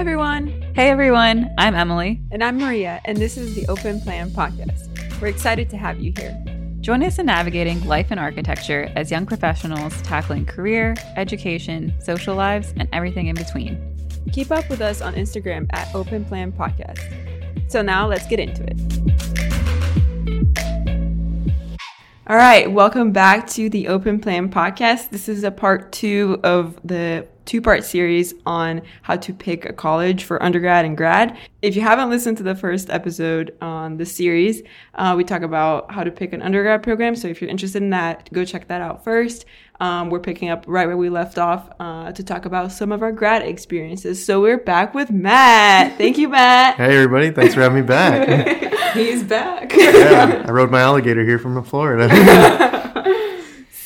everyone. Hey everyone, I'm Emily. And I'm Maria, and this is the Open Plan Podcast. We're excited to have you here. Join us in navigating life in architecture as young professionals tackling career, education, social lives, and everything in between. Keep up with us on Instagram at Open Plan Podcast. So now let's get into it. All right, welcome back to the Open Plan Podcast. This is a part two of the two part series on how to pick a college for undergrad and grad. If you haven't listened to the first episode on the series, uh, we talk about how to pick an undergrad program. So if you're interested in that, go check that out first. Um, we're picking up right where we left off uh, to talk about some of our grad experiences. So we're back with Matt. Thank you, Matt. Hey, everybody. Thanks for having me back. He's back. yeah, I rode my alligator here from Florida.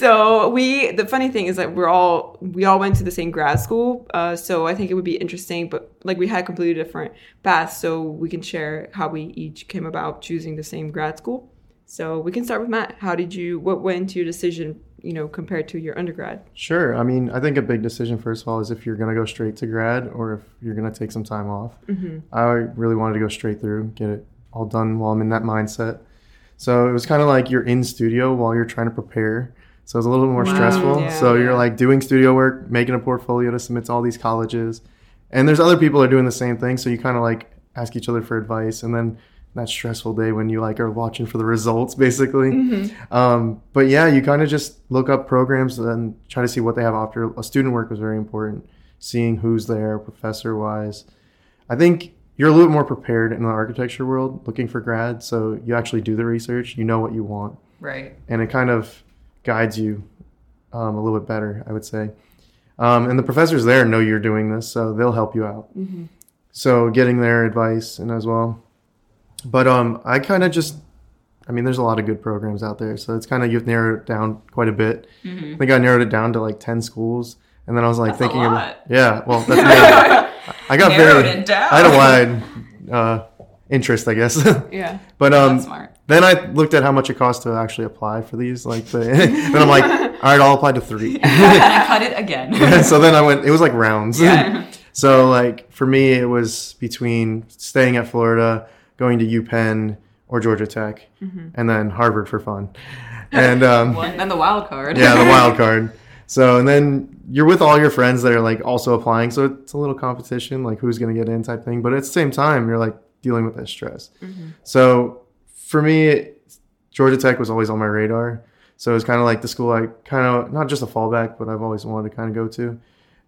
so we the funny thing is that we're all we all went to the same grad school uh, so i think it would be interesting but like we had completely different paths so we can share how we each came about choosing the same grad school. So we can start with matt. How did you what went into your decision you know compared to your undergrad? Sure. I mean i think a big decision first of all is if you're going to go straight to grad or if you're going to take some time off. Mm-hmm. i really wanted to go straight through get it all done while i'm in that mindset. So it was kind of like you're in studio while you're trying to prepare so it's a little more wow, stressful. Yeah, so you're like doing studio work, making a portfolio to submit to all these colleges. And there's other people that are doing the same thing. So you kind of like ask each other for advice. And then that stressful day when you like are watching for the results basically. Mm-hmm. Um, but yeah, you kind of just look up programs and try to see what they have after. A student work was very important. Seeing who's there, professor wise. I think you're a little bit more prepared in the architecture world looking for grads. So you actually do the research, you know what you want. Right. And it kind of guides you um, a little bit better, I would say. Um, and the professors there know you're doing this, so they'll help you out. Mm-hmm. So getting their advice and as well. But um, I kind of just, I mean, there's a lot of good programs out there, so it's kind of you've narrowed it down quite a bit. Mm-hmm. I think I narrowed it down to like ten schools, and then I was like that's thinking about, yeah, well, that's. I got very, I had a wide uh, interest, I guess. yeah. but um, then I looked at how much it costs to actually apply for these. Like, the, then I'm like, all right, I'll apply to three. and I cut it again. so then I went. It was like rounds. Yeah. so like for me, it was between staying at Florida, going to UPenn or Georgia Tech, mm-hmm. and then Harvard for fun. And um, then the wild card. yeah, the wild card. So and then you're with all your friends that are like also applying, so it's a little competition, like who's gonna get in type thing. But at the same time, you're like dealing with that stress. Mm-hmm. So for me, Georgia Tech was always on my radar. So it was kind of like the school I kind of not just a fallback, but I've always wanted to kind of go to.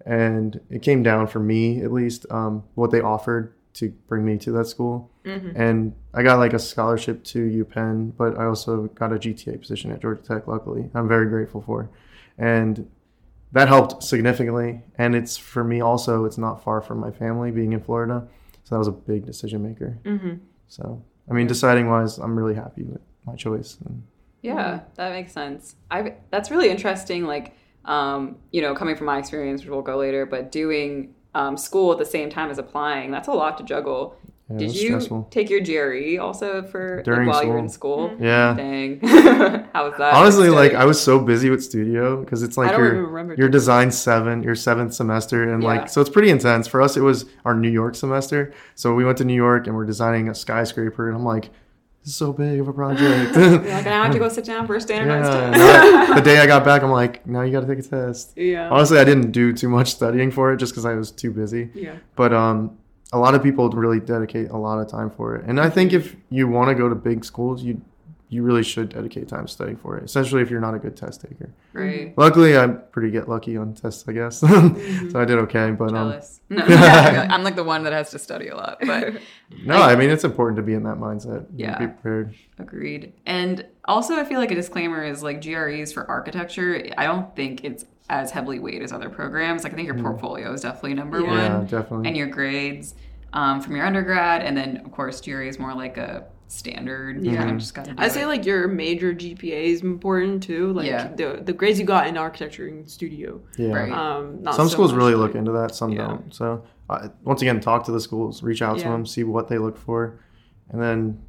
And it came down for me, at least, um, what they offered to bring me to that school. Mm-hmm. And I got like a scholarship to UPenn, but I also got a GTA position at Georgia Tech, luckily. I'm very grateful for. And that helped significantly. And it's for me also, it's not far from my family being in Florida. So that was a big decision maker. Mm-hmm. So I mean, deciding wise, I'm really happy with my choice. Yeah, that makes sense. I that's really interesting. Like, um, you know, coming from my experience, which we'll go later, but doing um, school at the same time as applying, that's a lot to juggle. Yeah, Did you stressful. take your GRE also for like, while you were in school? Mm-hmm. Yeah. Dang. How was that? Honestly, like I was so busy with studio because it's like your your design seven, your seventh semester, and yeah. like so it's pretty intense. For us, it was our New York semester. So we went to New York and we're designing a skyscraper, and I'm like, this is so big of a project. like, now I have to go sit down for a standardized yeah, test. the day I got back, I'm like, now you got to take a test. Yeah. Honestly, I didn't do too much studying for it just because I was too busy. Yeah. But um a lot of people really dedicate a lot of time for it. And I think if you want to go to big schools, you you really should dedicate time studying for it, especially if you're not a good test taker. Right. Luckily, I'm pretty get lucky on tests, I guess. Mm-hmm. so I did okay, but um, Jealous. Um, no, I'm like the one that has to study a lot, but no, I, I mean it's important to be in that mindset. Yeah, be prepared. Agreed. And also, I feel like a disclaimer is like GREs for architecture. I don't think it's as heavily weighted as other programs. Like I think your mm. portfolio is definitely number yeah. one. Yeah, definitely. And your grades um, from your undergrad, and then of course GRE is more like a standard. Yeah, kind of just got. I say like your major GPA is important too. Like yeah. the the grades you got in architecture and studio. Yeah. Right. Um, some so schools really look into that. Some yeah. don't. So uh, once again, talk to the schools, reach out yeah. to them, see what they look for, and then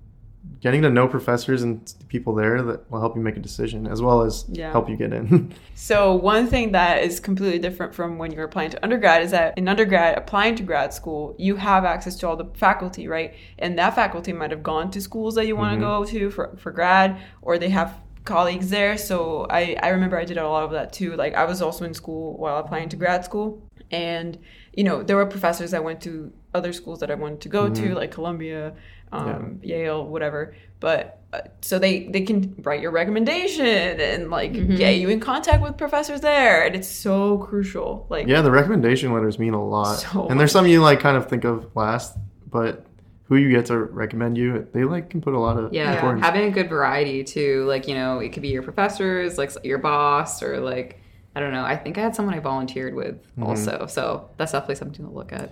getting to know professors and people there that will help you make a decision as well as Yeah. help you get in. So one thing that is completely different from when you're applying to undergrad is that in undergrad, applying to grad school, you have access to all the faculty, right? And that faculty might have gone to schools that you want to mm-hmm. go to for, for grad, or they have colleagues there. So I, I remember I did a lot of that too. Like I was also in school while applying to grad school. And, you know, there were professors that went to other schools that I wanted to go to, like Columbia, um, Yale, whatever. But uh, so they they can write your recommendation and like get you in contact with professors there, and it's so crucial. Like yeah, the recommendation letters mean a lot. So and there's some you like kind of think of last, but who you get to recommend you, they like can put a lot of Yeah, importance. having a good variety too. Like you know, it could be your professors, like your boss, or like I don't know. I think I had someone I volunteered with Mm-hmm. also, so that's definitely something to look at.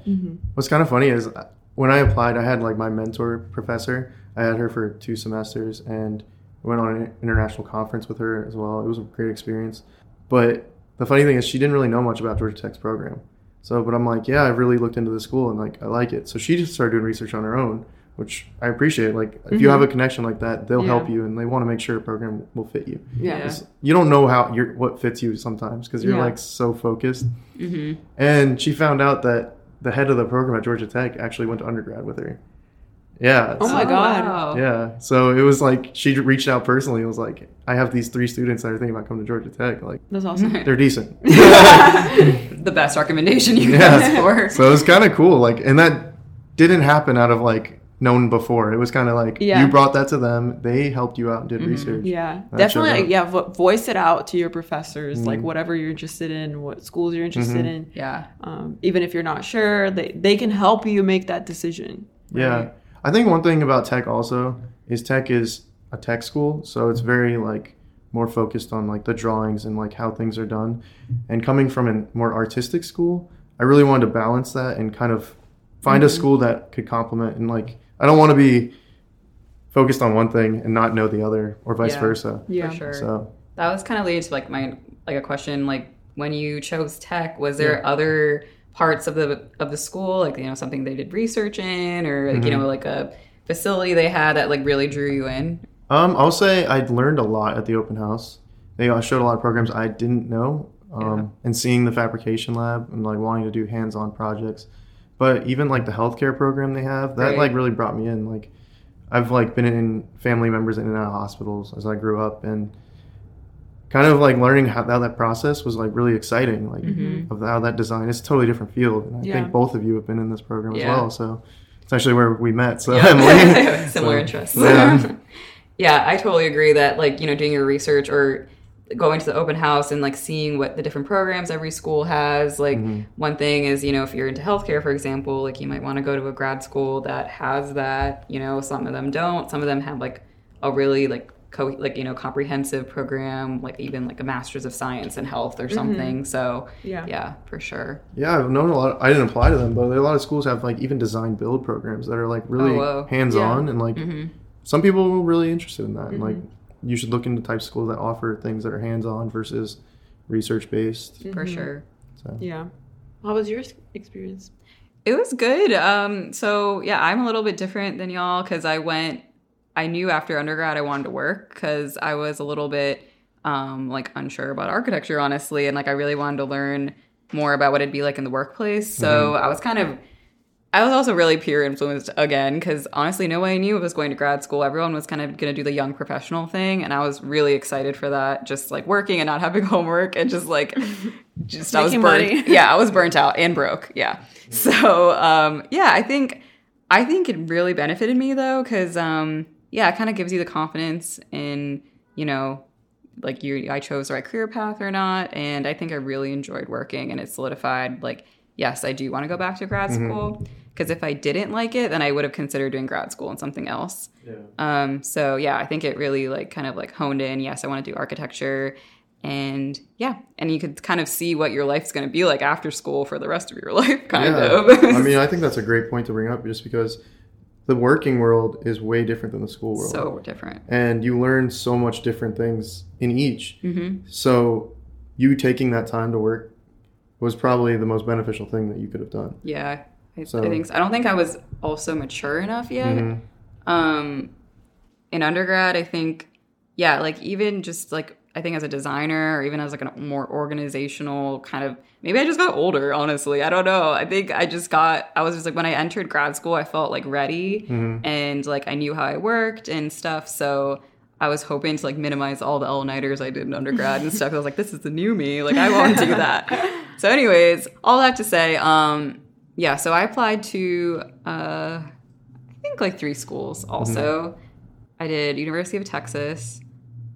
What's kind of funny is uh, when I applied, I had like my mentor professor. I had her for two semesters and I went on an international conference with her as well. It was a great experience. But the funny thing is, she didn't really know much about Georgia Tech's program. So, but I'm like, yeah, I've really looked into the school and like I like it. So she just started doing research on her own, which I appreciate. Like if you have a connection like that, they'll help you and they want to make sure a program will fit you. yeah. Yeah. 'Cause You don't know how you're what fits you sometimes because you're Yeah. like so focused. Mm-hmm. And she found out that the head of the program at Georgia Tech actually went to undergrad with her. Yeah. Oh my God. Yeah. So it was like she reached out personally. It was like, I have these three students that are thinking about coming to Georgia Tech. Like That's awesome. they're decent. the best recommendation you can Yeah. ask for. so it was kind of cool. Like, and that didn't happen out of like known before. It was kind of like Yeah. you brought that to them. They helped you out and did research. Yeah, That definitely. like, yeah, vo- voice it out to your professors, like Mhm. whatever you're interested in, what schools you're interested in. Yeah. Um, even if you're not sure, they they can help you make that decision. Yeah. I think one thing about tech also is tech is a tech school, so it's very like more focused on like the drawings and like how things are done. And coming from a more artistic school, I really wanted to balance that and kind of find a school that could complement and like I don't want to be focused on one thing and not know the other or vice Yeah. versa. Yeah, For sure. So That was kind of leading to like my like a question like when you chose tech was there other parts of the of the school like you know something they did research in or like, you Mm-hmm. know like a facility they had that like really drew you in Um, I'll say I learned a lot at the open house. They uh, showed a lot of programs I didn't know, um, Yeah. and seeing the fabrication lab and like wanting to do hands-on projects. But even like the healthcare program they have, that Right. like really brought me in. Like, I've like been in family members in and out of hospitals as I grew up, and kind of like learning how, how that process was like really exciting. Like mm-hmm. of how that design is a totally different field, and I Yeah. think both of you have been in this program as well. So it's actually where we met. So Yeah. Emily, similar So, interests Yeah. yeah i totally agree that like you know doing your research or going to the open house and like seeing what the different programs every school has like Mm-hmm. one thing is you know if you're into healthcare for example like you might want to go to a grad school that has that you know some of them don't some of them have like a really like co- like you know comprehensive program like even like a master's of science in health or something so Yeah. yeah for sure Yeah, I've known a lot. I didn't apply to them, but a lot of schools have like even design build programs that are like really Oh, hands on, and like Mhm. some people are really interested in that. And like you should look into types of schools that offer things that are hands on versus research based. for sure So Yeah. How was your experience? It was good. Um, so yeah, I'm a little bit different than y'all because I went. I knew after undergrad I wanted to work because I was a little bit um, like unsure about architecture, honestly, and like I really wanted to learn more about what it'd be like in the workplace. So I was kind of. I was also really peer influenced again because honestly, nobody knew I was going to grad school. Everyone was kind of going to do the young professional thing, and I was really excited for that. Just like working and not having homework, and just like, just I was burnt. money. yeah, I was burnt out and broke. Yeah. So um, yeah, I think I think it really benefited me though because um, yeah, it kind of gives you the confidence in you know like you I chose the right career path or not, and I think I really enjoyed working, and it solidified like yes, I do want to go back to grad school because if I didn't like it, then I would have considered doing grad school and something else. yeah, Um, so yeah, I think it really like kind of like honed in. Yes, I want to do architecture, and yeah, and you could kind of see what your life's going to be like after school for the rest of your life, kind yeah. of. I mean, I think that's a great point to bring up, just because the working world is way different than the school world, so different. and you learn so much different things in each. Mm-hmm. So you taking that time to work was probably the most beneficial thing that you could have done. Yeah, I, So- I think so. I don't think I was also mature enough yet. Mhm. Um, in undergrad, I think, yeah, like even just like I think as a designer or even as like a more organizational kind of maybe I just got older, honestly. I don't know. I think I just got I was just like when I entered grad school, I felt like ready and like I knew how I worked and stuff. So I was hoping to like minimize all the all-nighters I did in undergrad and stuff. I was like, this is the new me. Like I won't do that. so anyways, all that to say, um, yeah, so I applied to uh I think like three schools also. I did University of Texas,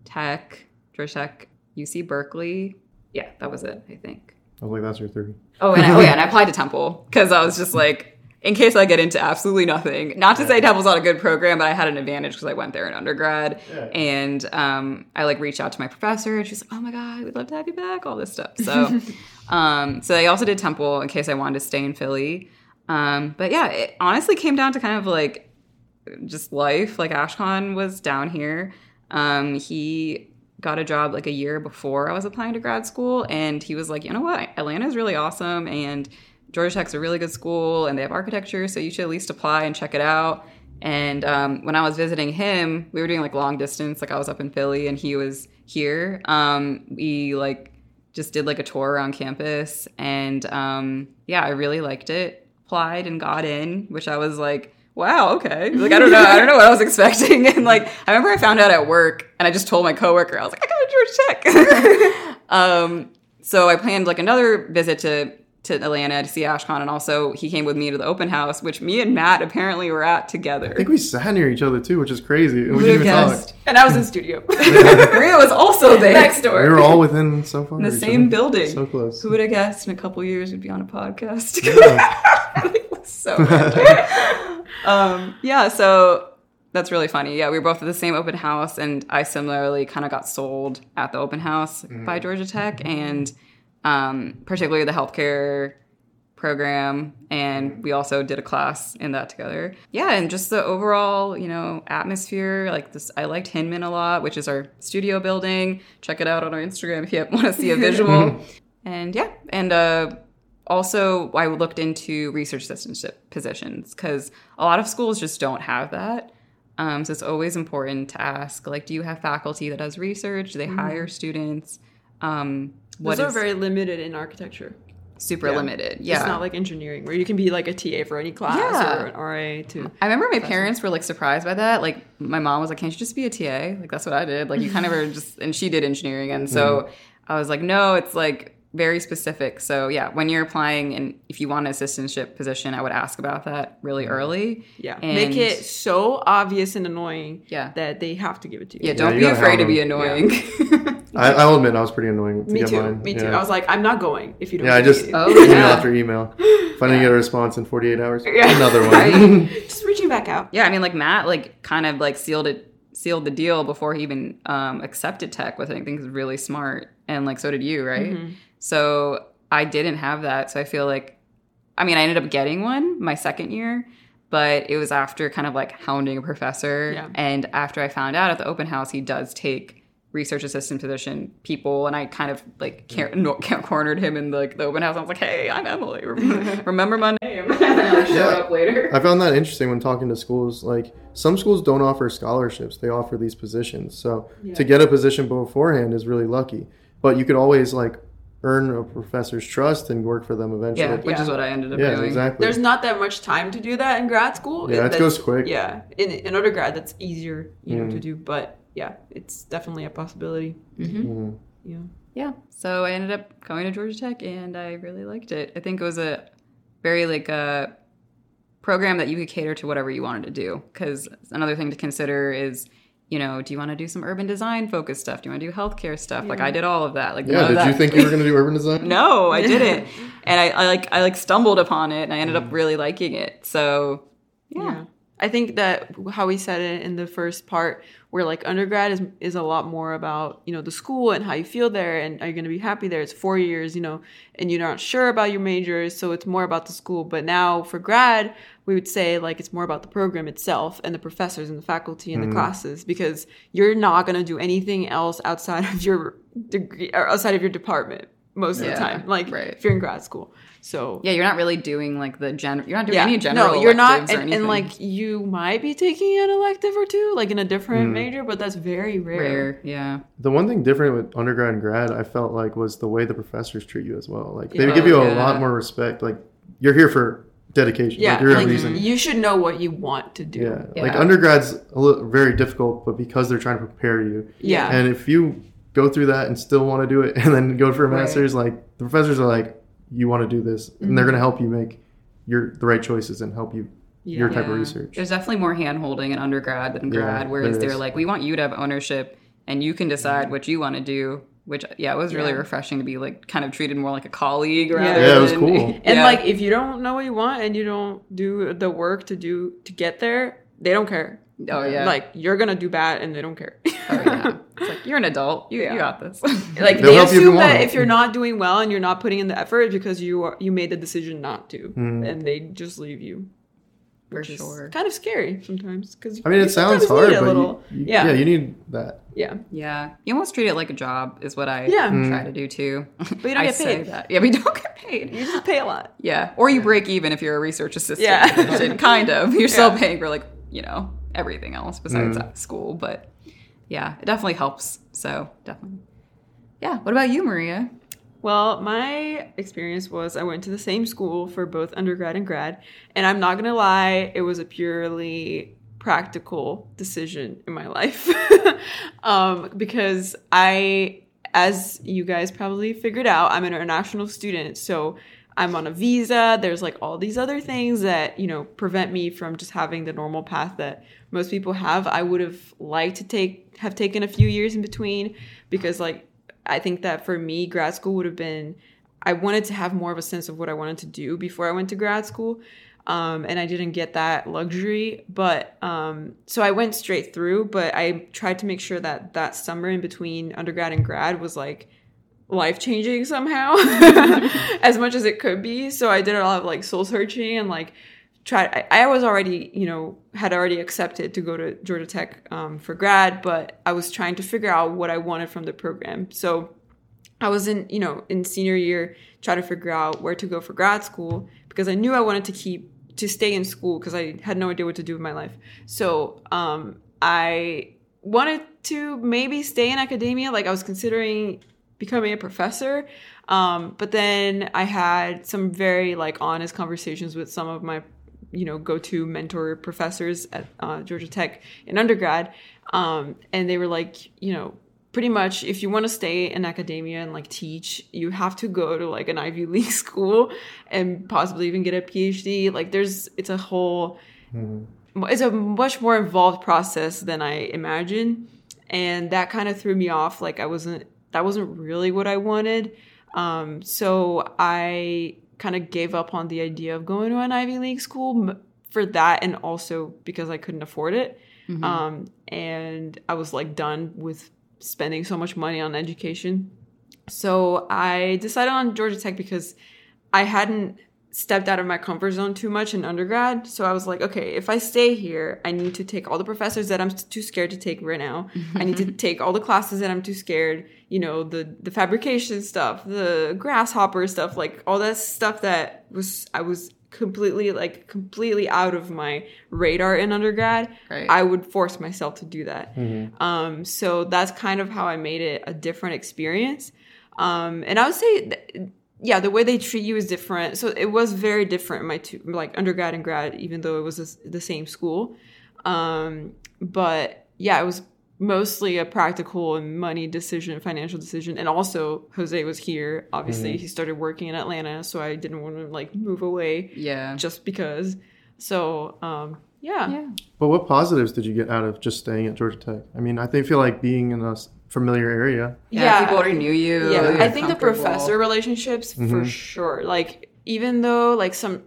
Tech, Georgia Tech, UC Berkeley. Yeah, that was it, I think. I was like, that's your three. Oh, and I, oh yeah, and I applied to Temple because I was just like, in case I get into absolutely nothing. Not to say Temple's not a good program, but I had an advantage because I went there in undergrad, Yeah. and um, I like reached out to my professor, and she's like, "Oh my god, we'd love to have you back." All this stuff. So, um, so I also did Temple in case I wanted to stay in Philly. Um, but yeah, it honestly came down to kind of like just life. Like Ashcon was down here. Um, he got a job like a year before I was applying to grad school, and he was like, you know what, Atlanta is really awesome, and Georgia Tech's a really good school, and they have architecture, so you should at least apply and check it out. And um, when I was visiting him, we were doing like long distance. Like I was up in Philly, and he was here. Um, we like just did like a tour around campus, and um, yeah, I really liked it. Applied and got in, which I was like, wow, okay. Like I don't know, I don't know what I was expecting. And like I remember I found out at work, and I just told my coworker, I was like, I got a Georgia Tech. um, so I planned like another visit to to Atlanta to see Ashcon, and also he came with me to the open house, which me and Matt apparently were at together. I think we sat near each other too, which is crazy. and We Who didn't even would've guessed? talk. And I was in studio. Maria was also there. Next door. We were all within so far. in the same other. building. So close. Who would have guessed in a couple years we'd be on a podcast? Yeah. It was so random. um, yeah, so that's really funny. Yeah, we were both at the same open house, and I similarly kind of got sold at the open house by Georgia Tech, and um, particularly the healthcare program and we also did a class in that together. Yeah and just the overall you know atmosphere like this i liked hinman a lot which is our studio building. Check it out on our instagram if you want to see a visual. And yeah and uh also i looked into research assistantship positions because a lot of schools just don't have that. Um, so it's always important to ask like do you have faculty that does research? Do they hire students um, what Those are very limited in architecture. super yeah. limited yeah It's not like engineering where you can be like a TA for any class Yeah. or an RA too. I remember my parents were like surprised by that. Like my mom was like, "Can't you just be a TA?" Like that's what I did. Like you kind of were just, and she did engineering, and so I was like, "No, it's like very specific." So yeah, when you're applying, and if you want an assistantship position, I would ask about that really early. Yeah. And- Make it so obvious and annoying Yeah. that they have to give it to you. Yeah, don't you be afraid to be them. annoying. I, I'll admit I was pretty annoying to Me get too. mine. Me too. I was like, I'm not going if you don't. yeah, I give just Oh, email yeah. after email. If I didn't get a response in 48 hours, Yeah. another one. Right. just reaching back out. yeah, I mean, like Matt, like kind of like sealed it, sealed the deal before he even um, accepted tech, which I think is really smart, and like so did you, right? Mm-hmm. So I didn't have that, so I feel like, I mean, I ended up getting one my second year, but it was after kind of like hounding a professor, Yeah. and after I found out at the open house he does take research assistant position people and i kind of like can't, no, can't cornered him in like the open house i was like hey i'm emily remember my name and i showed Yeah. up later I found that interesting when talking to schools. Like some schools don't offer scholarships; they offer these positions. So to get a position beforehand is really lucky. But you could always like earn a professor's trust and work for them eventually. Yeah, which is what I ended up Yeah, doing. exactly. There's not that much time to do that in grad school. Yeah, it that's- goes quick. Yeah, in in undergrad, that's easier, you know, Mm. to do. But yeah, it's definitely a possibility. Mhm. Yeah. Yeah. So I ended up going to Georgia Tech and I really liked it. I think it was a very like a program that you could cater to whatever you wanted to do. Because another thing to consider is, you know, do you want to do some urban design focused stuff? Do you want to do healthcare stuff? Like I did all of that. Like Yeah. Did that- you think you were going to do urban design? no, I didn't. and I, I like I like stumbled upon it and I ended up mm. really liking it. So yeah. Yeah. I think that how we said it in the first part, where like undergrad is is a lot more about you know the school and how you feel there, and are you going to be happy there? It's four years, you know, and you're not sure about your majors, so it's more about the school. But now for grad, we would say like it's more about the program itself and the professors and the faculty and the mm-hmm. classes because you're not going to do anything else outside of your degree or outside of your department most of the time. Like right. if you're in grad school, so Yeah, you're not really doing like the gen. You're not doing any general. no, you're not, and, and like you might be taking an elective or two, like in a different mm-hmm. major, but that's very rare. rare. Yeah. The one thing different with undergrad and grad, I felt like was the way the professors treat you as well. Like they Yeah. give you a oh, lot more respect. Like you're here for dedication. Yeah, like, you're like, a reason. you should know what you want to do. Yeah. like undergrad's a little, very difficult, but because they're trying to prepare you, Yeah. and if you go through that and still want to do it, and then go for a Right. master's, like the professors are like, you want to do this, and they're mm-hmm. going to help you make your the right choices and help you Yeah. your type of research. There's definitely more hand holding in undergrad than Yeah, grad, whereas there they're like, we want you to have ownership and you can decide what you want to do. Which yeah, it was really Yeah. refreshing to be like kind of treated more like a colleague rather Yeah, it was than- cool. And Yeah. like if you don't know what you want and you don't do the work to do to get there, they don't care. Oh yeah. Like you're gonna do bad and they don't care. oh, yeah. It's like you're an adult. You, Yeah. you got this. like They'll they help you if assume that if you're not doing well and you're not putting in the effort it's because you are, you made the decision not to, Mm. and they just leave you. For which is sure. kind of scary sometimes because I mean, it sounds hard, but you, you- yeah. yeah, you need that. yeah, Yeah, you almost treat it like a job is what I Yeah. Mm. try to do too. But you don't I get say paid. That. Yeah, we don't get paid. you just pay a lot. Yeah, or you break even if you're a research assistant. Yeah. kind of. You're still paying for like you know everything else besides Mm. school, but yeah, it definitely helps. So definitely. Yeah. What about you, Maria? Well, my experience was I went to the same school for both undergrad and grad, and I'm not gonna lie, it was a purely practical decision in my life. um, because I, as you guys probably figured out, I'm an international student, so I'm on a visa. There's like all these other things that, you know, prevent me from just having the normal path that most people have. I would have liked to take have taken a few years in between because like I think that for me, grad school would have been, I wanted to have more of a sense of what I wanted to do before I went to grad school. Um, and I didn't get that luxury. But um, so I went straight through, but I tried to make sure that that summer in between undergrad and grad was like life changing somehow, as much as it could be. So I did a lot of like soul searching and like I, I was already you know had already accepted to go to georgia tech um, for grad but i was trying to figure out what i wanted from the program. So i was in you know in senior year trying to figure out where to go for grad school because i knew i wanted to keep to stay in school because i had no idea what to do with my life. So um, i wanted to maybe stay in academia like i was considering becoming a professor um, but then i had some very like honest conversations with some of my you know go-to mentor professors at uh, georgia tech in undergrad um, and they were like you know pretty much if you want to stay in academia and like teach you have to go to like an ivy league school and possibly even get a phd like there's it's a whole it's a much more involved process than i imagined and that kind of threw me off. Like i wasn't that wasn't really what i wanted. Um, so i kind of gave up on the idea of going to an ivy league school for that and also because i couldn't afford it. Um, and i was like done with spending so much money on education. So i decided on georgia tech because i hadn't stepped out of my comfort zone too much in undergrad. So I was like, okay, if I stay here, I need to take all the professors that I'm too scared to take right now. I need to take all the classes that I'm too scared, you know, the the fabrication stuff, the grasshopper stuff, like all that stuff that was I was completely like completely out of my radar in undergrad. Right. I would force myself to do that. Um, so that's kind of how I made it a different experience. Um, and I would say, th- yeah, the way they treat you is different. So it was very different in my two, like undergrad and grad, even though it was the same school. Um, but yeah, it was mostly a practical and money decision, financial decision. And also Jose was here. Obviously, he started working in Atlanta, so I didn't want to like move away Yeah. just because. So um, yeah. yeah. But what positives did you get out of just staying at Georgia Tech? I mean, I think feel like being in a s- familiar area. Yeah, people already knew you. yeah you're i think the professor relationships for Mhm. sure like even though like some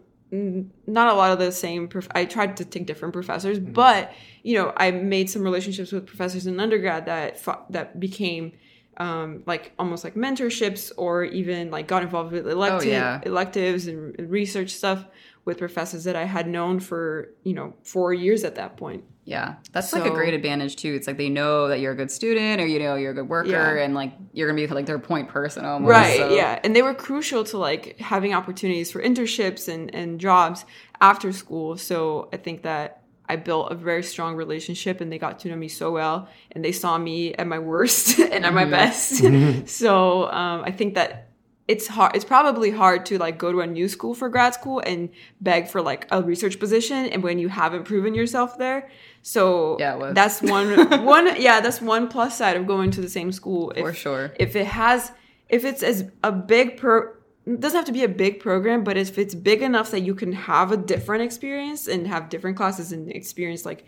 not a lot of the same prof- i tried to take different professors but you know i made some relationships with professors in undergrad that fo- that became um, like almost like mentorships or even like got involved with elective, yeah. electives and research stuff with professors that I had known for, you know, four years at that point. Yeah, that's like a great advantage too. It's like they know that you're a good student or you know you're a good worker, Yeah. and like you're gonna be like their point person almost. right so- yeah and they were crucial to like having opportunities for internships and, and jobs after school so i think that i built a very strong relationship and they got to know me so well and they saw me at my worst and at my best so um, i think that it's hard it's probably hard to like go to a new school for grad school and beg for like a research position and when you haven't proven yourself there so Yeah, that's one one yeah that's one plus side of going to the same school if, For sure. if it has if it's as a big pro it doesn't have to be a big program but if it's big enough that you can have a different experience and have different classes and experience like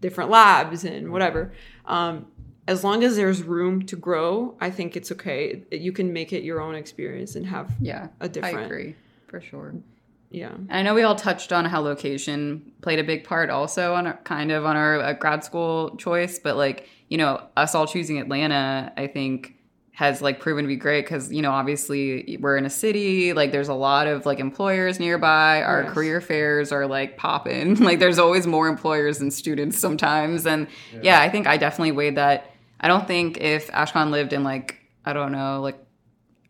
different labs and whatever um, as long as there's room to grow i think it's okay you can make it your own experience and have yeah, A different- I agree for sure. Yeah. And I know we all touched on how location played a big part also on our, kind of on our uh, grad school choice, but like you know us all choosing Atlanta, I think has like proven to be great because you know obviously we're in a city like there's a lot of like employers nearby. Our Yes. career fairs are like popping like there's always more employers than students sometimes. And yeah. i think i definitely weighed that. I don't think if ashcon lived in like i don't know like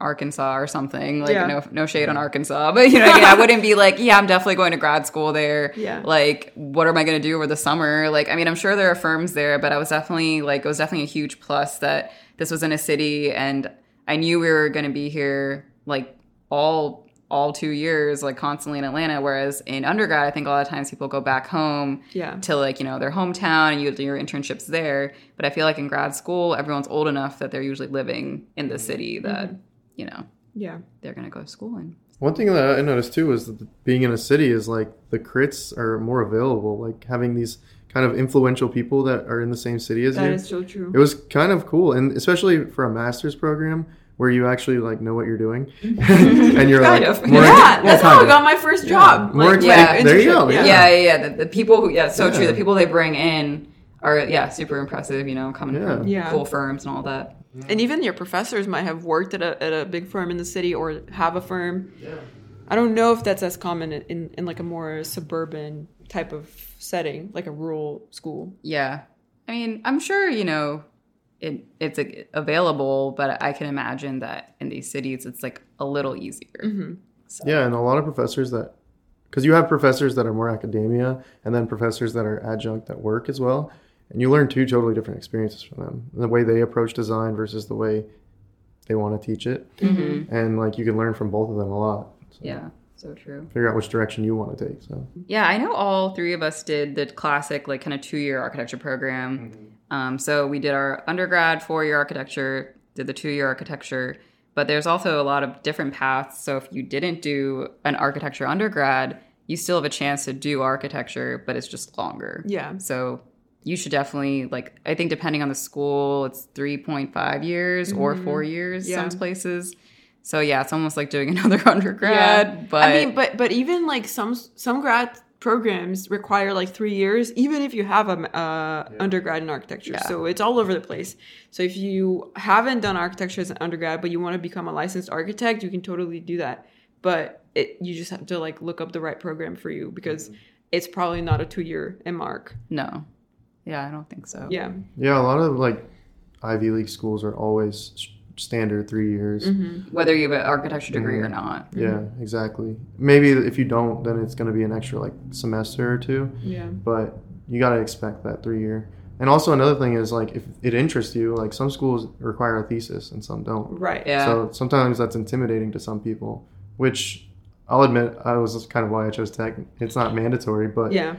Arkansas or something. Like Yeah. no no shade on Arkansas, but you know, yeah, I wouldn't be like, yeah, I'm definitely going to grad school there. Yeah. Like, what am I going to do over the summer? Like, I mean, I'm sure there are firms there, but I was definitely like, it was definitely a huge plus that this was in a city, and I knew we were going to be here like all all two years, like constantly in Atlanta. Whereas in undergrad, I think a lot of times people go back home Yeah. to like you know their hometown and you do your internships there. But I feel like in grad school, everyone's old enough that they're usually living in the mm-hmm. city that mm-hmm. You know yeah they're gonna go to school in. One thing that I noticed too is that being in a city is like the crits are more available. Like having these kind of influential people that are in the same city as that you. is so true it was kind of cool, and especially for a master's program where you actually like know what you're doing, and you're Kind like of. more- yeah, well, that's kind how I got my first job. More like, exciting. like, There you go, yeah. Yeah, yeah, yeah. The, the people who, yeah, so Yeah. true. The people they bring in are, yeah, super impressive. You know, coming Yeah. from Yeah. cool firms and all that. And even your professors might have worked at a, at a big firm in the city or have a firm Yeah. i don't know if that's as common in, in, in like a more suburban type of setting like a rural school Yeah, I mean, I'm sure you know it. It's a, available, but I can imagine that in these cities, it's like a little easier. Mm-hmm. So, Yeah, and a lot of professors that, because you have professors that are more academia, and then professors that are adjunct that work as well, and you learn two totally different experiences from them. The way they approach design versus the way they want to teach it, Mhm. and like you can learn from both of them a lot. So yeah, so true. Figure out which direction you want to take. So Yeah, I know all three of us did the classic, like, kind of two year architecture program. Um, so we did our undergrad four year architecture, did the two year architecture, but there's also a lot of different paths. So if you didn't do an architecture undergrad, you still have a chance to do architecture, but it's just longer. yeah So you should definitely, like, I think depending on the school, it's 3.5 years or four years, Mm-hmm. Yeah. some places. So yeah, it's almost like doing another undergrad. But i mean but but even like some some grad programs require like three years even if you have a uh, undergrad in architecture Yeah. so it's all over the place so if you haven't done architecture as an undergrad but you want to become a licensed architect you can totally do that but it you just have to like look up the right program for you because it's probably not a two-year mark no. Yeah, I don't think so. yeah yeah, a lot of like Ivy League schools are always standard three years. Mm-hmm. whether you have an architecture degree or not. Yeah, exactly. Maybe if you don't, then it's going to be an extra like semester or two. yeah but you got to expect that three year. And also another thing is like if it interests you, like some schools require a thesis and some don't. right Yeah. So sometimes that's intimidating to some people, which I'll admit I was kind of why I chose tech. It's not mandatory, but yeah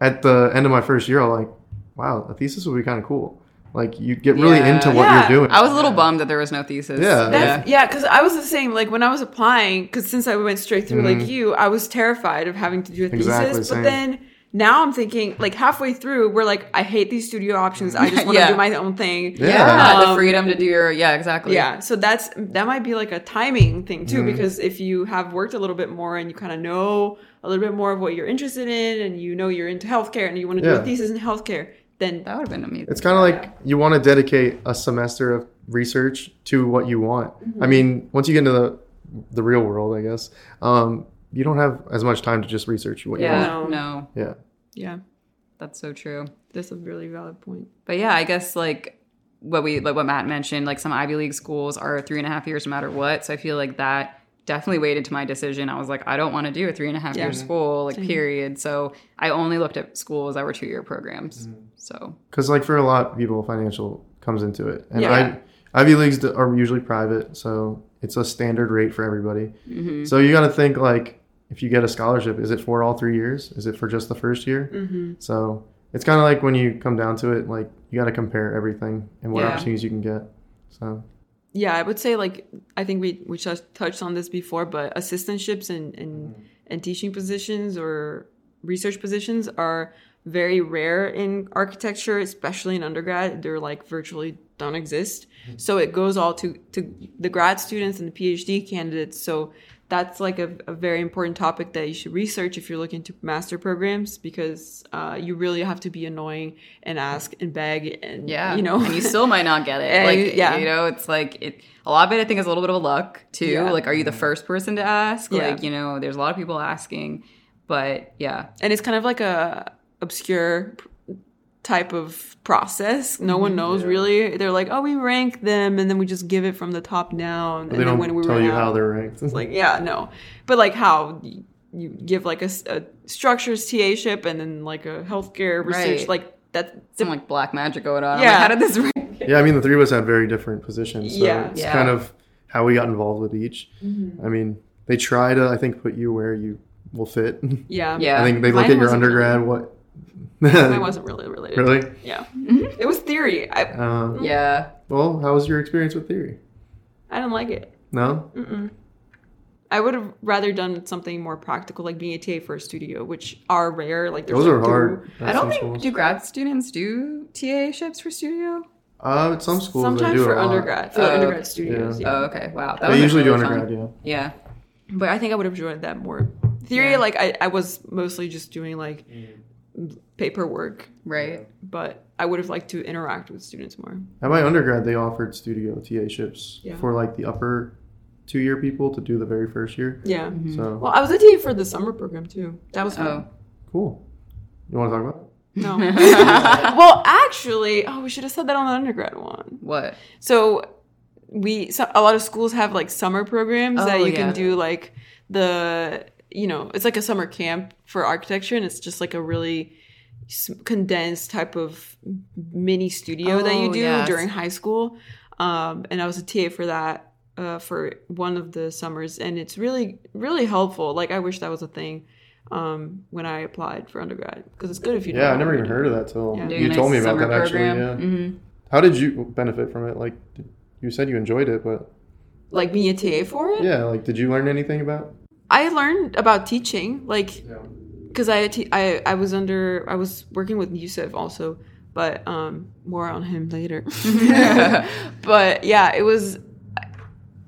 at the end of my first year, I'm like, wow, a thesis would be kind of cool. Like you get really Yeah. into what Yeah. you're doing. I was a little bummed that there was no thesis. Yeah. That's, yeah, because I was the same. Like when I was applying, because since I went straight through like Mhm. you, I was terrified of having to do a thesis. Exactly, but then now I'm thinking, like halfway through, we're like, I hate these studio options. I just want to Yeah. do my own thing. Yeah. Yeah, the Um, freedom to do your yeah, exactly. Yeah, so that's that might be like a timing thing too, Mhm. because if you have worked a little bit more and you kind of know a little bit more of what you're interested in, and you know you're into healthcare and you want to do a thesis in healthcare, then That would have been amazing. It's kind of like you want to dedicate a semester of research to what you want. I mean, once you get into the the real world, I guess, um, you don't have as much time to just research what you want. yeah, No. want. yeah, that's so true. that's a really valid point. But yeah, I guess like what we like what Matt mentioned, like some Ivy League schools are three and a half years no matter what. So I feel like that definitely weighed into my decision. I was like, I don't want to do a three and a half Yeah. year school, like period. So I only looked at schools that were two year programs. So Because like for a lot of people, financial comes into it, and Yeah. I, Ivy leagues are usually private, so it's a standard rate for everybody. mhm. So you got to think like, if you get a scholarship, is it for all three years? Is it for just the first year? Mm-hmm. So it's kind of like when you come down to it, like you got to compare everything and what Yeah. opportunities you can get. So Yeah, I would say like I think we we just touched on this before, but assistantships and and, mm-hmm. and teaching positions or research positions are very rare in architecture, especially in undergrad. They're like virtually don't exist. Mm-hmm. So it goes all to to the grad students and the PhD candidates. So that's like a, a very important topic that you should research if you're looking to master programs because uh, you really have to be annoying and ask and beg and yeah, you know and you still might not get it. And like you- yeah. you know, it's like it. A lot of it, I think, is a little bit of a luck too. Yeah. Like, are you the first person to ask? Yeah. Like, you know, there's a lot of people asking, but yeah, and it's kind of like a obscure p- type of process. No one knows really. They're like, oh, we rank them, and then we just give it from the top down. they and then don't when we tell run you out, how they're ranked. it's like, yeah, no, but like how you, you give like a structures TA ship and then like a healthcare research Right. like that's some like black magic going on. Yeah. like, how did this rank? yeah, I mean the three of us had very different positions, so Yeah. it's Yeah. kind of how we got involved with each. Mm-hmm. I mean, they try to, I think, put you where you will fit. Yeah, Yeah. I think they look Mine at your wasn't undergrad. What? Mine wasn't really related. really? Yeah, it was theory. I Uh, Yeah. well, how was your experience with theory? I didn't like it. No. Mm-mm. I would have rather done something more practical, like being a TA for a studio, which are rare. Like Those like are hard. I don't think schools. do grad students do TA ships for studio. Uh, at some schools Sometimes they do for a lot. undergrad, for Oh, undergrad studios. Yeah. Oh, okay. Wow. That They usually been do really fun. undergrad, yeah. Yeah. But I think I would have enjoyed that more. Theory, Yeah. like I, I was mostly just doing like paperwork, Right. but I would have liked to interact with students more. At my undergrad, they offered studio TA ships Yeah. for like the upper two year people to do the very first year. Yeah. Mm-hmm. So Well, I was a TA for the summer program too. That was fun. Oh. cool. You want to talk about? it? No. well, actually, oh, we should have said that on the undergrad one. What? So we so a lot of schools have like summer programs oh, that Oh, you yeah. can do like the you know it's like a summer camp for architecture and it's just like a really condensed type of mini studio that you Oh, do yes. during high school um, and i was a ta for that uh, for one of the summers and it's really really helpful like i wish that was a thing um, when i applied for undergrad because it's good if you Yeah, I never even heard of that till Yeah. You a told me about summer that actually. Yeah. program. Mhm. How did you benefit from it? Like, you said you enjoyed it, but like being a ta for it yeah, like, did you learn anything about? I learned about teaching like Yeah. because I, te- I I was under I was working with Yusuf also, but um more on him later. but yeah, it was.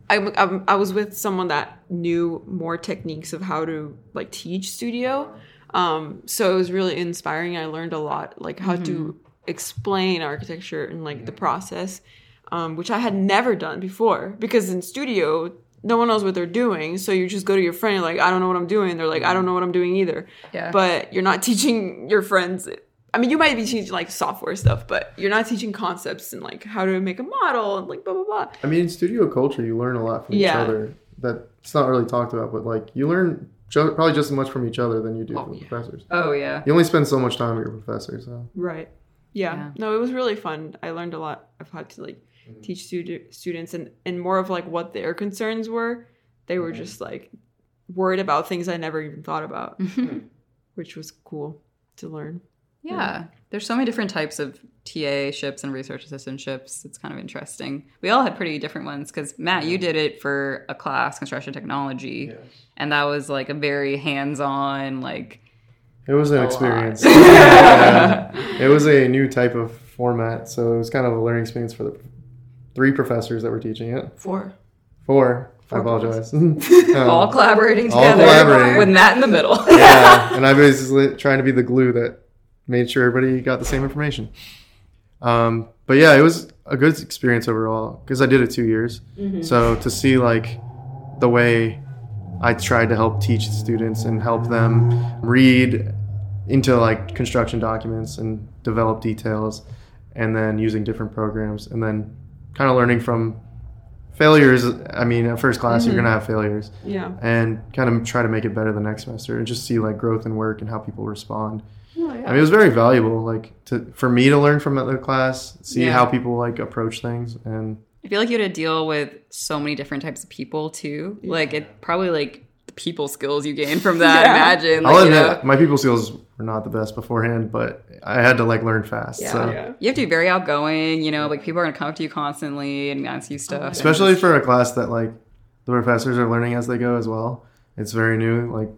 I, I I was with someone that knew more techniques of how to like teach studio, um. So it was really inspiring. I learned a lot, like how to explain architecture and like the process, um, which I had never done before. Because in studio, no one knows what they're doing, so you just go to your friend, you're like, I don't know what I'm doing. They're like, I don't mm-hmm. know what I'm doing either Yeah. but you're not teaching your friends i mean you might be teaching like software stuff but you're not teaching concepts and like how to make a model and like blah blah blah I mean, in studio culture, you learn a lot from each other. That it's not really talked about, but like you learn jo- probably just as much from each other than you do Oh, from yeah. professors. oh yeah. You only spend so much time with your professor, so right yeah. Yeah. no it was really fun i learned a lot of how to like Mm-hmm. teach studi- students and and more of like what their concerns were they were mm-hmm. just like worried about things i never even thought about hmm. which was cool to learn Yeah. There's so many different types of TA ships and research assistantships. It's kind of interesting. We all had pretty different ones because Matt, you mm-hmm. did it for a class, construction technology, and that was like a very hands-on, like it was an experience. Yeah. It was a new type of format, so it was kind of a learning experience for the three professors that were teaching it. four Four. I Four apologize. all Um, collaborating all together collaborating. with Matt in the middle. yeah, and I was trying to be the glue that made sure everybody got the same information. Um, but yeah, it was a good experience overall because I did it two years. So to see like the way I tried to help teach students and help them read into like construction documents and develop details, and then using different programs, and then kind of learning from failures. I mean, at first class, you're mm-hmm. gonna have failures Yeah. and kind of try to make it better the next semester and just see like growth and work and how people respond. Oh, I mean, it was very valuable, like to for me to learn from the class, see Yeah. how people like approach things, and I feel like you had to deal with so many different types of people too. Like it probably like the people skills you gain from that. Yeah. Imagine, I'll like, you know, my people skills were not the best beforehand, but I had to like learn fast. Yeah. so Yeah. you have to be very outgoing. You know, like people are gonna come up to you constantly and ask you stuff. Oh, especially for a class that like the professors are learning as they go as well. It's very new. Like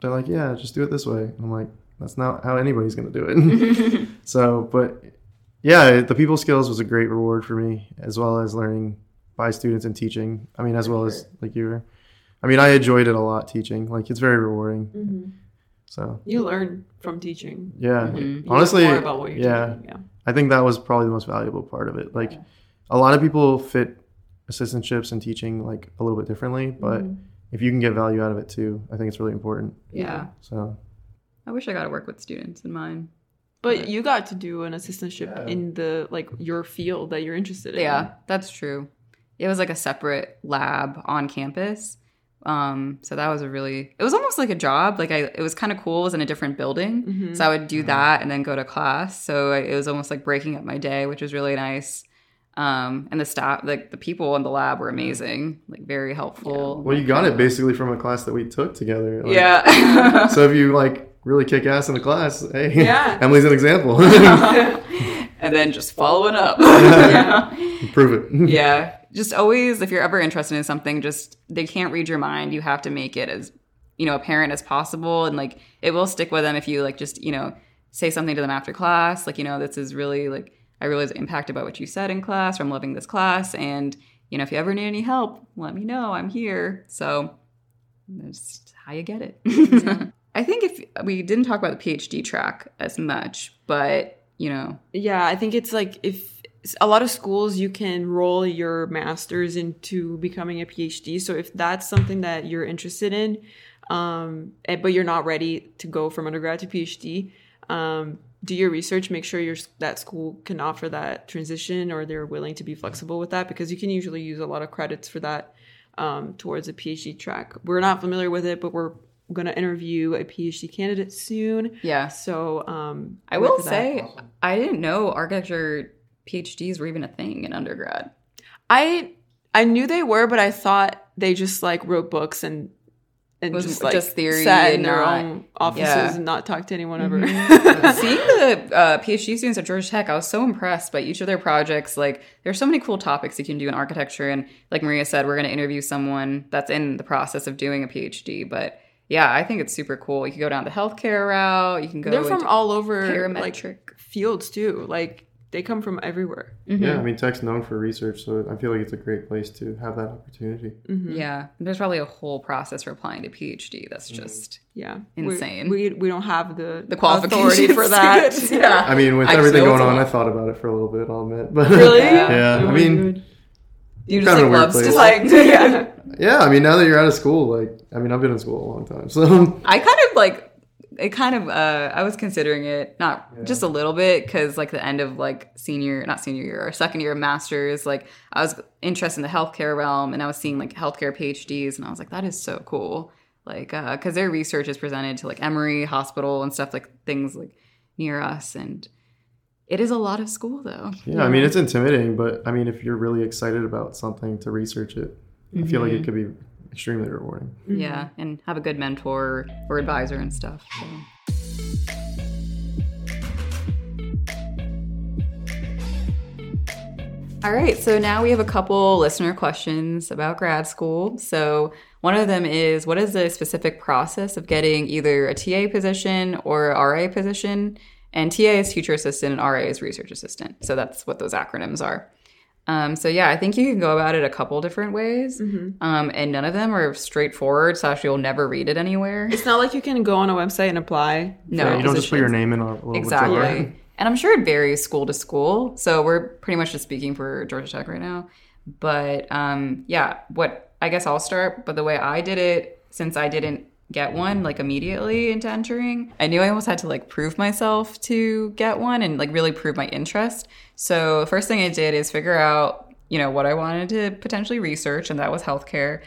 they're like, yeah, just do it this way. I'm like, that's not how anybody's gonna do it. so, but yeah, the people skills was a great reward for me, as well as learning by students and teaching. I mean, as well as like you were. I mean, I enjoyed it a lot teaching. Like it's very rewarding. So You learn from teaching. yeah, Mhm. You learn honestly, more about what you're yeah, teaching. Yeah. I think that was probably the most valuable part of it. Like a lot of people fit assistantships and teaching like a little bit differently, but Mm-hmm. if you can get value out of it too, I think it's really important. yeah. So I wish I got to work with students in mine. But you got to do an assistantship Yeah. in the like your field that you're interested in. Yeah, that's true. It was like a separate lab on campus. Um, so that was a really it was almost like a job. Like I it was kind of cool. It was in a different building. Mhm. So I would do that and then go to class. So I, it was almost like breaking up my day, which was really nice. Um, and the staff, like the people in the lab were amazing, like very helpful. well, you got it basically from a class that we took together. Like, Yeah. So if you like really kick ass in the class, hey, Yeah. Emily's an example. and then just following up. Yeah. Prove it. yeah just always if you're ever interested in something just they can't read your mind. You have to make it as you know apparent as possible. And like it will stick with them if you like just you know say something to them after class like you know this is really like i really was impacted by what you said in class or i'm loving this class and you know if you ever need any help let me know. I'm here. So that's how you get it. Mm-hmm. I think if we didn't talk about the phd track as much but you know. Yeah, I think it's like if a lot of schools you can roll your masters into becoming a PhD. So if that's something that you're interested in, um, eh, but you're not ready to go from undergrad to PhD, um, do your research. Make sure your that school can offer that transition, or they're willing to be flexible with that because you can usually use a lot of credits for that um, towards a PhD track. We're not familiar with it, but we're going to interview a PhD candidate soon. yeah So um, I will that- say, I didn't know architecture PhDs were even a thing in undergrad. I I knew they were, but I thought they just like wrote books and and Was just like just theory sat in their not- own offices yeah. and not talk to anyone ever. Seeing the uh, PhD students at Georgia Tech, I was so impressed by each of their projects. Like, there's so many cool topics you can do in architecture, and like Maria said, we're going to interview someone that's in the process of doing a PhD. But yeah, I think it's super cool. You can go down the healthcare route. You can go. They're from all over like parametric. fields too. Like they come from everywhere. Mm-hmm. Yeah, I mean, Tech's known for research, so I feel like it's a great place to have that opportunity. Mm-hmm. Yeah, there's probably a whole process for applying to PhD. That's mm-hmm. just Yeah, Insane. We we, we don't have the the qualifications authority for that. to do it. yeah. I mean, with I everything going on, I thought about it for a little bit. I'll admit, but Really? yeah, Oh I mean, God. You kind just of like a weird love place. to like like yeah. yeah. I mean, now that you're out of school, like, I mean, I've been in school a long time, so I kind of like it kind of uh I was considering it not just a little bit cuz like the end of like senior not senior year or second year of masters like I was interested in the healthcare realm and I was seeing like healthcare PhDs and I was like that is so cool like uh cuz their research is presented to like Emory Hospital and stuff like things like near us and it is a lot of school though. yeah. I mean, it's intimidating, but I mean, if you're really excited about something to research it, I feel like it could be extremely rewarding. Mm-hmm. Yeah, and have a good mentor or advisor and stuff. So. All right, so now we have a couple listener questions about grad school. So, one of them is what is the specific process of getting either a TA position or a RA position? And TA is teacher assistant and RA is research assistant. So, that's what those acronyms are. Um, so yeah, I think you can go about it a couple different ways, Mm-hmm. um, and none of them are straightforward. So actually, you'll never read it anywhere. It's not like you can go on a website and apply. No, Yeah, you don't just put your name in a little Exactly. drawer. And I'm sure it varies school to school. So we're pretty much just speaking for Georgia Tech right now. But um, yeah, what I guess I'll start. But the way I did it, since I didn't get one like immediately into entering, I knew I almost had to like prove myself to get one and like really prove my interest. So first thing I did is figure out, you know, what I wanted to potentially research, and that was healthcare.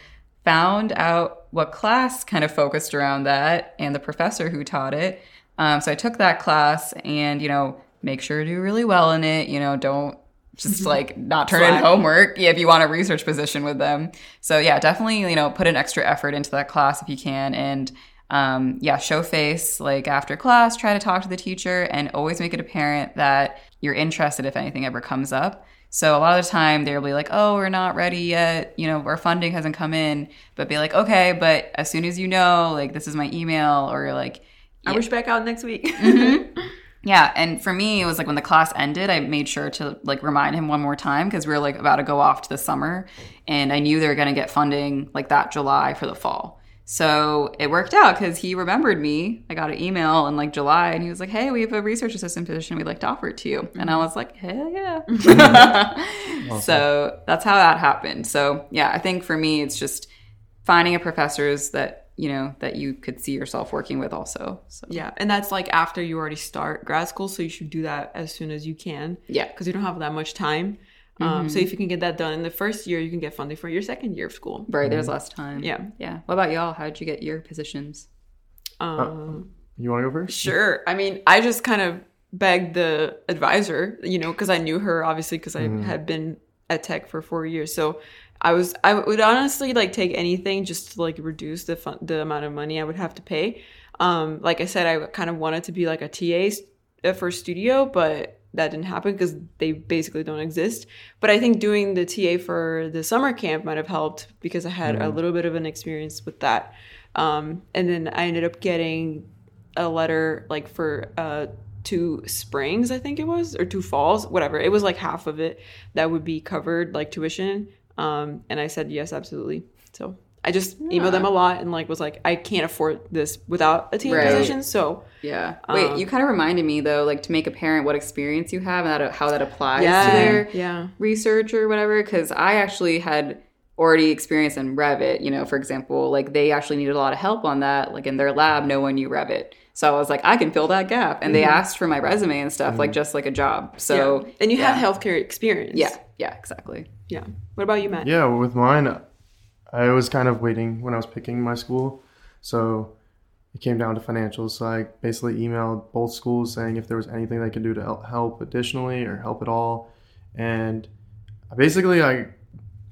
Found out what class kind of focused around that and the professor who taught it. Um, so I took that class and, you know, make sure to do really well in it. You know, don't just like not turn in homework yeah, if you want a research position with them. So yeah, definitely, you know, put an extra effort into that class if you can. And um, yeah, show face like after class, try to talk to the teacher and always make it apparent that you're interested if anything ever comes up. So a lot of the time they'll be like, "Oh, we're not ready yet. You know, our funding hasn't come in." But be like, "Okay, but as soon as you know, like this is my email or like I wish back out next week. yeah, and for me, it was like when the class ended, I made sure to like remind him one more time because we were like about to go off to the summer, and I knew they were going to get funding like that July for the fall. So it worked out because he remembered me. I got an email in like July, and he was like, "Hey, we have a research assistant position. We'd like to offer it to you." And I mm-hmm. was like, "Hell yeah!" So that's how that happened. So yeah, I think for me, it's just finding a professors that you know that you could see yourself working with also. So yeah, and that's like after you already start grad school, so you should do that as soon as you can. Yeah. because you don't have that much time. Um, so if you can get that done in the first year, you can get funding for your second year of school. Right, there's less time. Yeah. Yeah. What about y'all? How did you get your positions? Um, You want to go first? Sure. I mean, I just kind of begged the advisor, you know, because I knew her obviously because I had been at tech for four years. So I was, I would honestly like take anything just to like reduce the fun, the amount of money I would have to pay. Um, like I said, I kind of wanted to be like a TA uh, for studio, but that didn't happen because they basically don't exist. But I think doing the TA for the summer camp might have helped because I had a little bit of an experience with that. Um, and then I ended up getting a letter like for uh two springs i think it was or two falls whatever it was like half of it that would be covered like tuition um and i said yes absolutely so i just emailed them a lot and like was like i can't afford this without a TA Right. position so Yeah. Wait, Um, you kind of reminded me though, like to make apparent what experience you have and that, how that applies yeah to their yeah research or whatever. Because I actually had already experienced in Revit. You know, for example, like they actually needed a lot of help on that. Like in their lab, no one knew Revit. So I was like, I can fill that gap. And they asked for my resume and stuff, like just like a job. So Mm-hmm. yeah. and you yeah. have healthcare experience Yeah. Yeah. Exactly. Yeah what about you matt Yeah, with mine, I was kind of waiting when I was picking my school. So it came down to financials. So I basically emailed both schools saying if there was anything they could do to help- additionally or help at all. And basically, I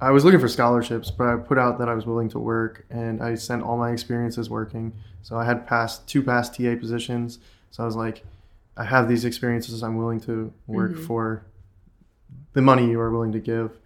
I was looking for scholarships, but I put out that I was willing to work, and I sent all my experiences working. So I had passed two past TA positions. So I was like, I have these experiences. I'm willing to work mm-hmm. for the money you are willing to give.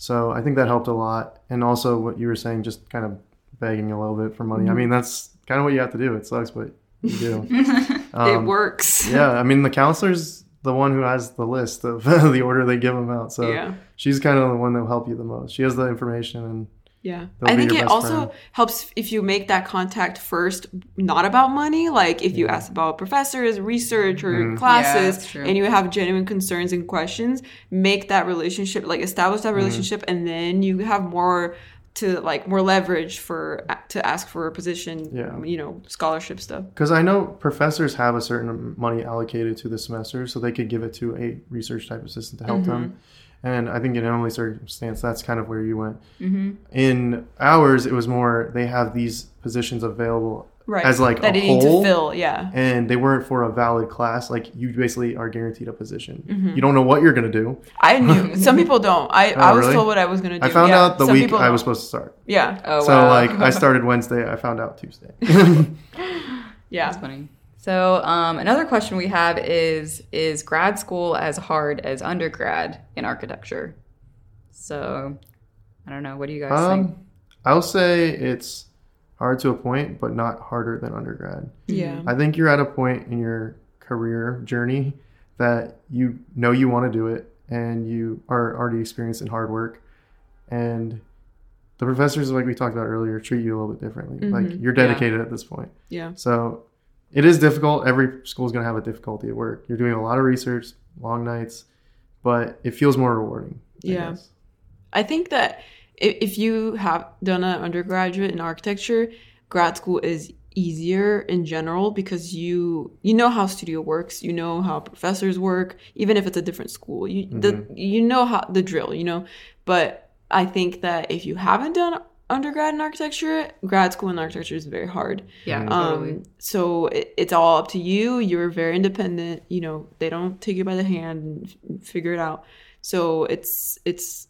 So I think that helped a lot. And also what you were saying, just kind of begging a little bit for money. I mean, that's kind of what you have to do. It sucks, but you do. it Um, works yeah, I mean, the counselor's the one who has the list of the order they give them out. So yeah she's kind of the one that will help you the most. She has the information and Yeah. They'll I think it also friend. helps if you make that contact first, not about money. Like if you ask about professors, research, or Mm-hmm. classes, that's true. and you have genuine concerns and questions, make that relationship, like establish Mm-hmm. that relationship, and then you have more to like more leverage for to ask for a position. Yeah. You know, scholarship stuff. because I know professors have a certain money allocated to the semester, so they could give it to a research type assistant to help them. And I think in Emily's circumstance, that's kind of where you went. Mm-hmm. In ours, it was more they have these positions available Right. as like that a you need whole, to fill. Yeah. and they weren't for a valid class. Like you basically are guaranteed a position. Mm-hmm. You don't know what you're gonna do. I knew some people don't. I, I was really? told what I was gonna do. I found yeah. out the Some week I was don't. supposed to start. Yeah. Oh, so wow. like I started Wednesday. I found out Tuesday. Yeah. That's funny. So um, another question we have is is grad school as hard as undergrad in architecture? So I don't know. What do you guys think? um, I'll say it's hard to a point, but not harder than undergrad. Yeah. I think you're at a point in your career journey that you know you want to do it and you are already experienced in hard work, and the professors, like we talked about earlier, treat you a little bit differently. Like you're dedicated at this point. Yeah. So it is difficult. Every school is going to have a difficulty at work. You're doing a lot of research, long nights, but it feels more rewarding. I Yeah. guess. I think that if, if you have done an undergraduate in architecture, grad school is easier in general because you you know how studio works, you know how professors work, even if it's a different school. You the mm-hmm. you know how the drill, you know. But I think that if you haven't done undergrad in architecture, grad school in architecture is very hard. Yeah, totally. Um, so it, it's all up to you. You're very independent. You know, they don't take you by the hand and f- figure it out. So it's it's,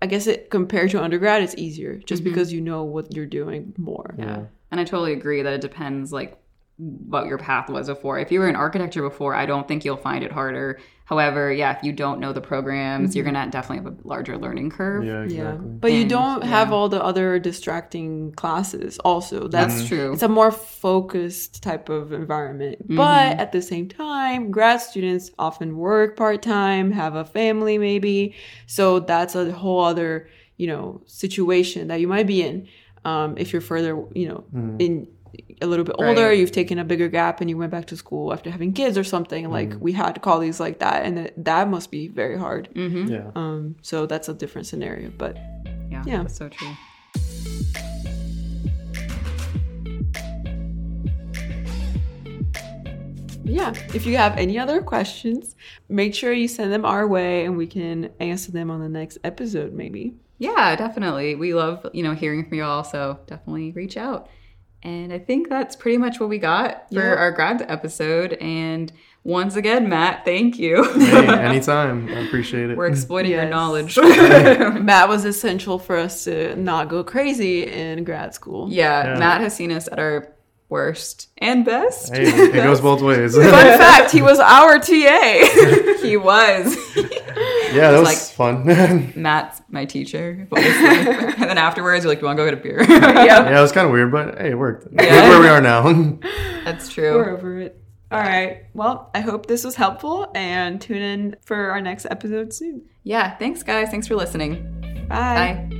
I guess it compared to undergrad, it's easier just because you know what you're doing more. Yeah. And I totally agree that it depends like what your path was before. If you were in architecture before, I don't think you'll find it harder. However, yeah, if you don't know the programs, you're gonna definitely have a larger learning curve. Yeah, Yeah, exactly. but you don't have yeah. all the other distracting classes. Also, that's That's true. It's a more focused type of environment. Mm-hmm. But at the same time, grad students often work part time, have a family maybe. So that's a whole other, you know, situation that you might be in. Um, if you're further, you know, in a little bit older, Right. you've taken a bigger gap and you went back to school after having kids or something. Like we had colleagues like that, and it, that must be very hard. Yeah. Um, so that's a different scenario. But Yeah, Yeah. that's so true. yeah, if you have any other questions, make sure you send them our way and we can answer them on the next episode, maybe. Yeah, definitely. We love, you know, hearing from y'all, so definitely reach out. And I think that's pretty much what we got for Yeah. our grad episode. And once again, Matt, thank you. Hey, anytime. I appreciate it. We're exploiting your knowledge. Matt was essential for us to not go crazy in grad school. yeah, Yeah. Matt has seen us at our worst and best. Hey, it goes both ways. Fun fact, he was our TA. he was. yeah, that was like- fun. Matt's my teacher. and then afterwards, you're like, do you want to go get a beer? yeah, yeah, it was kind of weird, but hey, it worked. Look where we are now. That's true. We're over it. All right. Well, I hope this was helpful and tune in for our next episode soon. Yeah, thanks, guys. Thanks for listening. Bye. Bye.